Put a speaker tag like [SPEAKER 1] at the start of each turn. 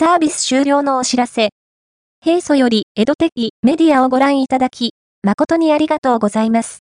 [SPEAKER 1] サービス終了のお知らせ。平素より江戸的メディアをご覧いただき、誠にありがとうございます。